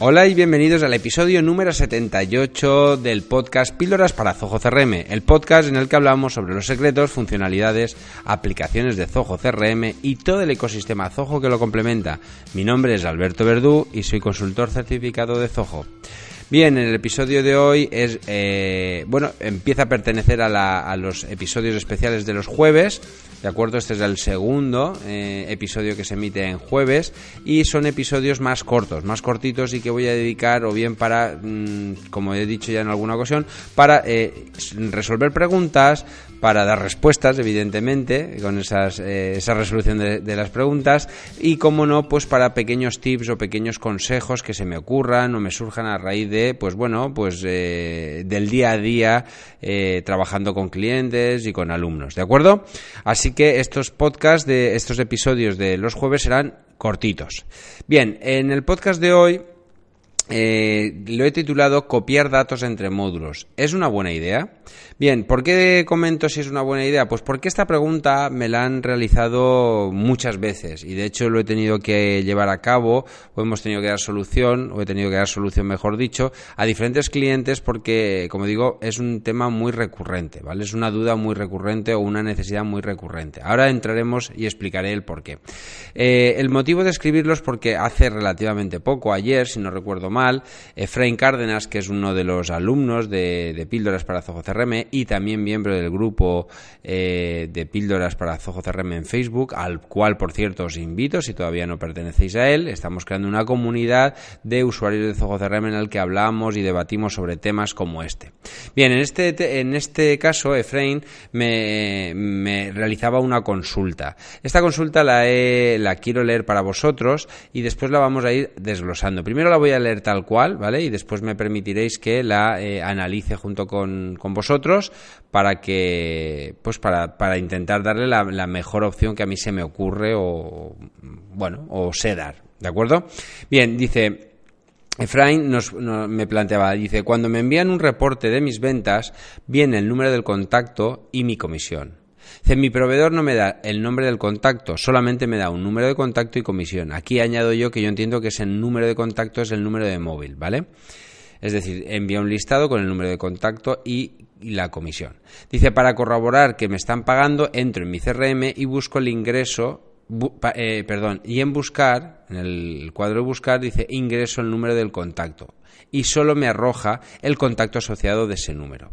Hola y bienvenidos al episodio número 78 del podcast Píldoras para Zoho CRM, el podcast en el que hablamos sobre los secretos, funcionalidades, aplicaciones de Zoho CRM y todo el ecosistema Zoho que lo complementa. Mi nombre es Alberto Verdú y soy consultor certificado de Zoho. Bien, en el episodio de hoy es, eh, bueno, empieza a pertenecer a, los episodios especiales de los jueves, ¿de acuerdo? Este es el segundo eh, episodio que se emite en jueves y son episodios más cortos, más cortitos y que voy a dedicar o bien para, mm, como he dicho ya en alguna ocasión, para eh, resolver preguntas, para dar respuestas, evidentemente, con esas, eh, esa resolución de, las preguntas y, como no, pues para pequeños tips o pequeños consejos que se me ocurran o me surjan a raíz de, pues bueno, pues eh, del día a día eh, trabajando con clientes y con alumnos, ¿de acuerdo? Así que estos podcasts de estos episodios de los jueves serán cortitos. Bien, en el podcast de hoy eh, lo he titulado Copiar datos entre módulos. ¿Es una buena idea? Bien, ¿por qué comento si es una buena idea? Pues porque esta pregunta me la han realizado muchas veces y de hecho lo he tenido que llevar a cabo o hemos tenido que dar solución, o he tenido que dar solución mejor dicho, a diferentes clientes porque, como digo, es un tema muy recurrente, ¿vale? Es una duda muy recurrente o una necesidad muy recurrente. Ahora entraremos y explicaré el por qué. Eh, el motivo de escribirlo es porque hace relativamente poco, ayer, si no recuerdo mal, Efraín Cárdenas, que es uno de los alumnos de, Píldoras para Zoho CRM y también miembro del grupo eh, de Píldoras para Zoho CRM en Facebook, al cual, por cierto, os invito si todavía no pertenecéis a él. Estamos creando una comunidad de usuarios de Zoho CRM en el que hablamos y debatimos sobre temas como este. Bien, en este, en este caso, Efraín me, realizaba una consulta. Esta consulta la, la quiero leer para vosotros y después la vamos a ir desglosando. Primero la voy a leer tal cual, ¿vale? Y después me permitiréis que la eh, analice junto con, vosotros para que, pues para, para intentar darle la, mejor opción que a mí se me ocurre o, bueno, o sé dar, ¿de acuerdo? Bien, dice, Efraín nos, me planteaba, dice, cuando me envían un reporte de mis ventas, viene el número del contacto y mi comisión. Dice, mi proveedor no me da el nombre del contacto, solamente me da un número de contacto y comisión. Aquí añado yo que yo entiendo que ese número de contacto es el número de móvil, ¿vale? Es decir, envía un listado con el número de contacto y, la comisión. Dice, para corroborar que me están pagando, entro en mi CRM y busco el ingreso eh, perdón, y en buscar, en el cuadro de buscar, dice ingreso el número del contacto y solo me arroja el contacto asociado de ese número.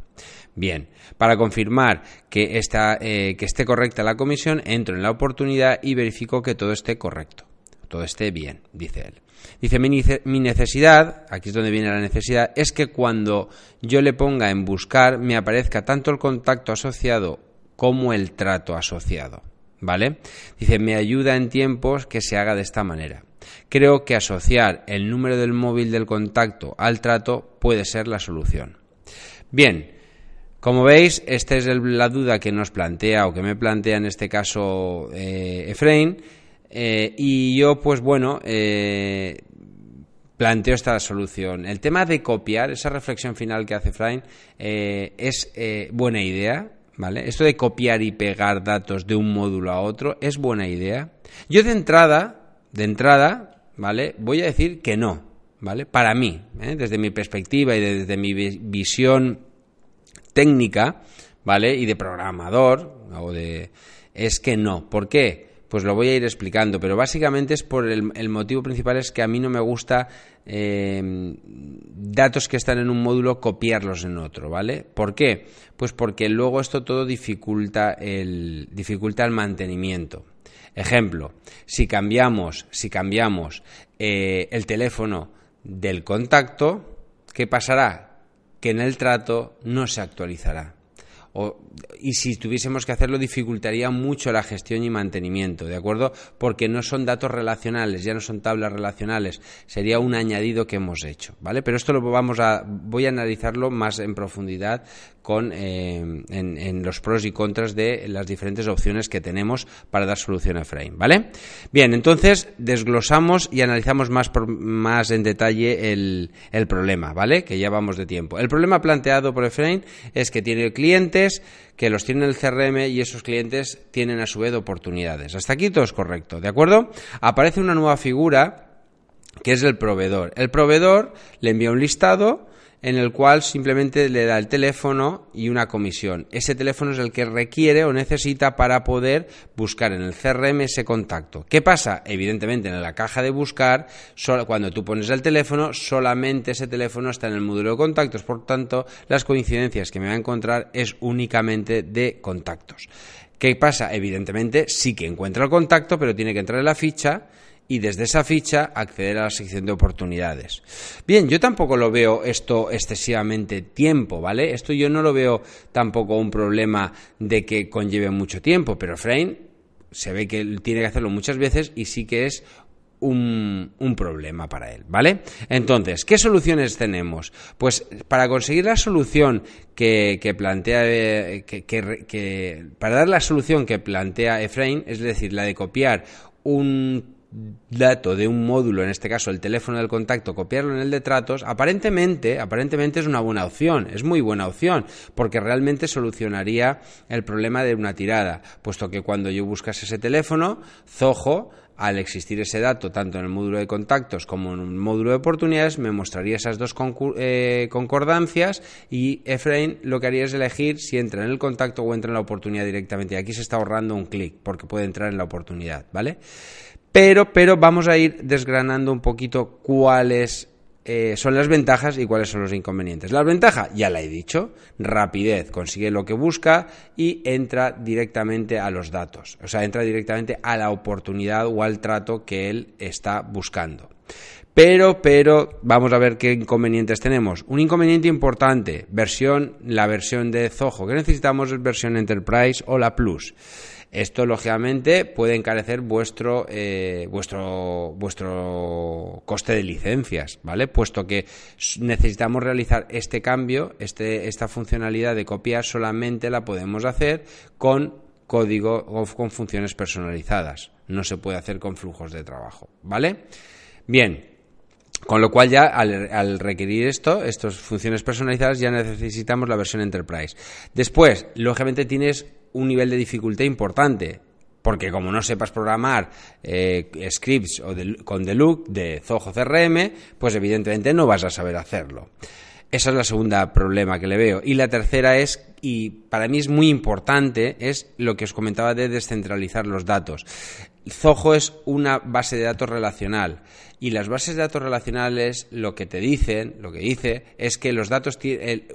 Bien, para confirmar que, está, eh, que esté correcta la comisión, entro en la oportunidad y verifico que todo esté correcto, todo esté bien, dice él. Dice, mi necesidad, aquí es donde viene la necesidad, es que cuando yo le ponga en buscar me aparezca tanto el contacto asociado como el trato asociado. ¿Vale? Dice, me ayuda en tiempos que se haga de esta manera. Creo que asociar el número del móvil del contacto al trato puede ser la solución. Bien, como veis, esta es la duda que nos plantea o que me plantea en este caso eh, Efraín. Eh, y yo, pues bueno, eh, planteo esta solución. El tema de copiar, esa reflexión final que hace Efraín, es buena idea. ¿Vale? Esto de copiar y pegar datos de un módulo a otro es buena idea. Yo de entrada, de entrada, ¿vale? Voy a decir que no, ¿vale? Para mí, desde mi perspectiva y desde mi visión técnica, ¿vale? Y de programador, o de... es que no. ¿Por qué? Pues lo voy a ir explicando, pero básicamente es por el, motivo principal es que a mí no me gusta em, datos que están en un módulo copiarlos en otro, ¿vale? ¿Por qué? Pues porque luego esto todo dificulta el, dificulta el mantenimiento. Ejemplo, si cambiamos, si cambiamos eh, el teléfono del contacto, ¿qué pasará? que en el trato no se actualizará. Y si tuviésemos que hacerlo dificultaría mucho la gestión y mantenimiento, ¿de acuerdo? Porque no son datos relacionales, ya no son tablas relacionales, sería un añadido que hemos hecho, ¿vale? Pero esto lo vamos a voy a analizarlo más en profundidad con, eh, en, los pros y contras de las diferentes opciones que tenemos para dar solución a Frame, ¿vale? Bien, entonces desglosamos y analizamos más, más en detalle el, el, problema, ¿vale? Que ya vamos de tiempo. El problema planteado por Efraín es que tiene clientes que los tiene el CRM y esos clientes tienen a su vez oportunidades. Hasta aquí todo es correcto, ¿de acuerdo? Aparece una nueva figura que es el proveedor. El proveedor le envía un listado en el cual simplemente le da el teléfono y una comisión. Ese teléfono es el que requiere o necesita para poder buscar en el CRM ese contacto. ¿Qué pasa? Evidentemente en la caja de buscar, cuando tú pones el teléfono, solamente ese teléfono está en el módulo de contactos. Por tanto, las coincidencias que me va a encontrar es únicamente de contactos. ¿Qué pasa? Evidentemente sí que encuentra el contacto, pero tiene que entrar en la ficha y desde esa ficha acceder a la sección de oportunidades. Bien, yo tampoco lo veo esto excesivamente tiempo, ¿vale? Esto yo no lo veo tampoco un problema de que conlleve mucho tiempo, pero Frame se ve que tiene que hacerlo muchas veces y sí que es un, problema para él, ¿vale? Entonces, ¿qué soluciones tenemos? Pues para conseguir la solución que, plantea, que, para dar la solución que plantea Efraín, es decir, la de copiar un dato de un módulo, en este caso el teléfono del contacto, copiarlo en el de tratos, aparentemente, aparentemente es una buena opción, es muy buena opción, porque realmente solucionaría el problema de una tirada, puesto que cuando yo buscase ese teléfono, Zoho al existir ese dato tanto en el módulo de contactos como en un módulo de oportunidades, me mostraría esas dos eh, concordancias y Efrain lo que haría es elegir si entra en el contacto o entra en la oportunidad directamente. Y aquí se está ahorrando un clic porque puede entrar en la oportunidad, ¿vale? Pero, pero vamos a ir desgranando un poquito cuáles eh, son las ventajas y cuáles son los inconvenientes. La ventaja, ya la he dicho, rapidez, consigue lo que busca y entra directamente a los datos, o sea, entra directamente a la oportunidad o al trato que él está buscando. Pero, pero, vamos a ver qué inconvenientes tenemos. Un inconveniente importante, versión, la versión de Zoho. ¿Qué necesitamos? Es versión Enterprise o la Plus. Esto, lógicamente, puede encarecer vuestro, eh, vuestro, vuestro coste de licencias, ¿vale? Puesto que necesitamos realizar este cambio, este, esta funcionalidad de copiar solamente la podemos hacer con código o con funciones personalizadas. No se puede hacer con flujos de trabajo, ¿vale? Bien, con lo cual ya al, al, requerir esto, estas funciones personalizadas, ya necesitamos la versión Enterprise. Después, lógicamente tienes un nivel de dificultad importante. Porque como no sepas programar eh, scripts o con Deluxe de Zoho CRM, pues evidentemente no vas a saber hacerlo. Esa es la segunda problema que le veo. Y la tercera es, y para mí es muy importante, es lo que os comentaba de descentralizar los datos. Zoho es una base de datos relacional y las bases de datos relacionales lo que te dicen, lo que dice, es que los datos,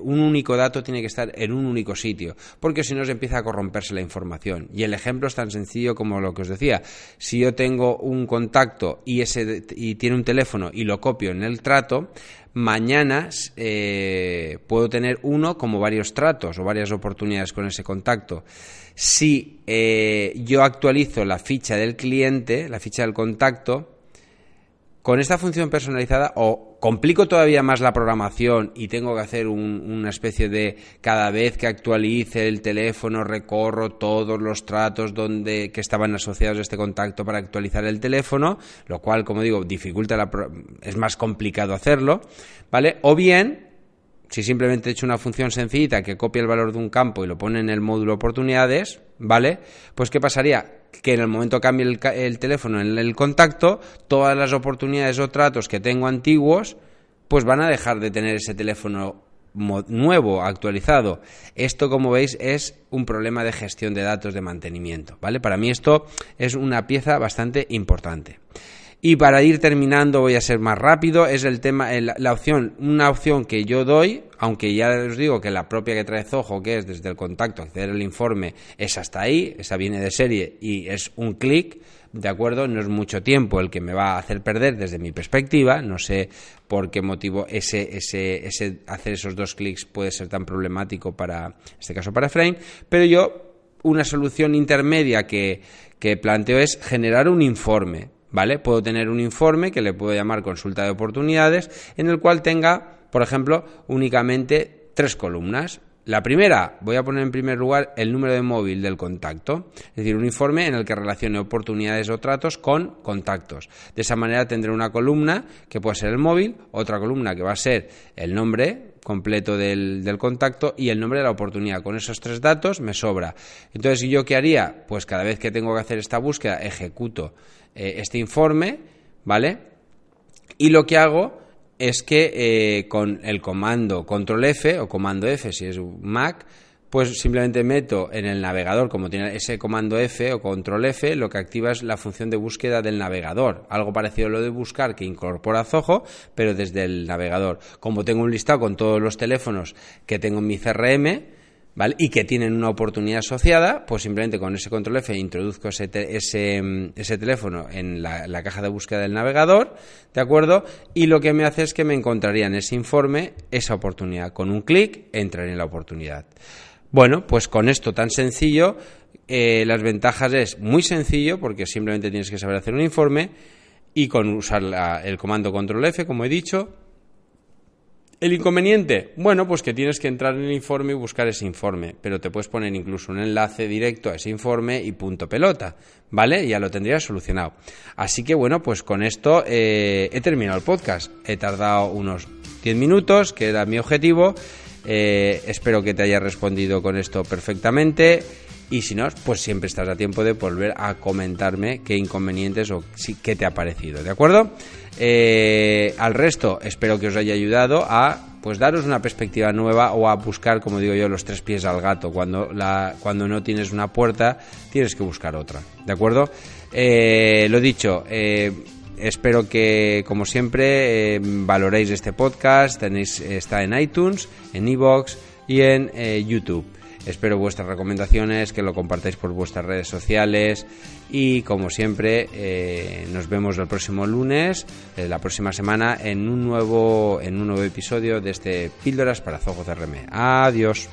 un único dato tiene que estar en un único sitio, porque si no se empieza a corromperse la información. Y el ejemplo es tan sencillo como lo que os decía. Si yo tengo un contacto y, ese, y tiene un teléfono y lo copio en el trato, mañana eh, puedo tener uno como varios tratos o varias oportunidades con ese contacto. Si eh, yo actualizo la ficha del cliente, la ficha del contacto, con esta función personalizada o complico todavía más la programación y tengo que hacer una especie de cada vez que actualice el teléfono recorro todos los tratos donde que estaban asociados a este contacto para actualizar el teléfono, lo cual como digo dificulta la es más complicado hacerlo, ¿vale? O bien si simplemente he hecho una función sencillita que copia el valor de un campo y lo pone en el módulo oportunidades, ¿vale? Pues ¿qué pasaría? Que en el momento cambie el, el teléfono en el contacto, todas las oportunidades o tratos que tengo antiguos, pues van a dejar de tener ese teléfono nuevo, actualizado. Esto, como veis, es un problema de gestión de datos de mantenimiento, ¿vale? Para mí esto es una pieza bastante importante. Y para ir terminando, voy a ser más rápido, es el tema, la opción, una opción que yo doy, aunque ya os digo que la propia que trae Zoho, que es desde el contacto acceder al informe, es hasta ahí, esa viene de serie y es un clic, ¿de acuerdo? No es mucho tiempo el que me va a hacer perder desde mi perspectiva, no sé por qué motivo ese, ese, ese hacer esos dos clics puede ser tan problemático para, en este caso para Frame, pero yo, una solución intermedia que, que planteo es generar un informe, ¿vale? Puedo tener un informe que le puedo llamar consulta de oportunidades, en el cual tenga, por ejemplo, únicamente tres columnas. La primera, voy a poner en primer lugar el número de móvil del contacto, es decir, un informe en el que relacione oportunidades o tratos con contactos. De esa manera tendré una columna que puede ser el móvil, otra columna que va a ser el nombre completo del, del, contacto y el nombre de la oportunidad. Con esos tres datos me sobra. Entonces, ¿yo qué haría? Pues cada vez que tengo que hacer esta búsqueda, ejecuto eh, este informe, ¿vale? Y lo que hago es que eh, con el comando control F o comando F si es un Mac, pues simplemente meto en el navegador, como tiene ese comando F o control F, lo que activa es la función de búsqueda del navegador. Algo parecido a lo de buscar que incorpora Zoho, pero desde el navegador. Como tengo un listado con todos los teléfonos que tengo en mi CRM, ¿vale? Y que tienen una oportunidad asociada, pues simplemente con ese control F introduzco ese, ese, teléfono en la, la, caja de búsqueda del navegador, ¿de acuerdo? Y lo que me hace es que me encontraría en ese informe esa oportunidad. Con un clic entraría en la oportunidad. Bueno, pues con esto tan sencillo, eh, las ventajas es muy sencillo porque simplemente tienes que saber hacer un informe y con usar el comando control F, como he dicho. El inconveniente, bueno, pues que tienes que entrar en el informe y buscar ese informe, pero te puedes poner incluso un enlace directo a ese informe y punto pelota, ¿vale? Ya lo tendrías solucionado. Así que bueno, pues con esto eh, he terminado el podcast. He tardado unos 10 minutos, que era mi objetivo, eh, espero que te haya respondido con esto perfectamente. Y si no, pues siempre estás a tiempo de volver a comentarme qué inconvenientes o qué te ha parecido, ¿de acuerdo? Eh, al resto, espero que os haya ayudado a pues daros una perspectiva nueva o a buscar, como digo yo, los tres pies al gato. Cuando, cuando no tienes una puerta, tienes que buscar otra, ¿de acuerdo? Eh, lo dicho, espero que, como siempre, eh, valoréis este podcast. Tenéis, está en iTunes, en iVoox y en eh, YouTube. Espero vuestras recomendaciones, que lo compartáis por vuestras redes sociales y como siempre eh, nos vemos el próximo lunes, la próxima semana en un nuevo en un nuevo episodio de este Píldoras para Zoho CRM. Adiós.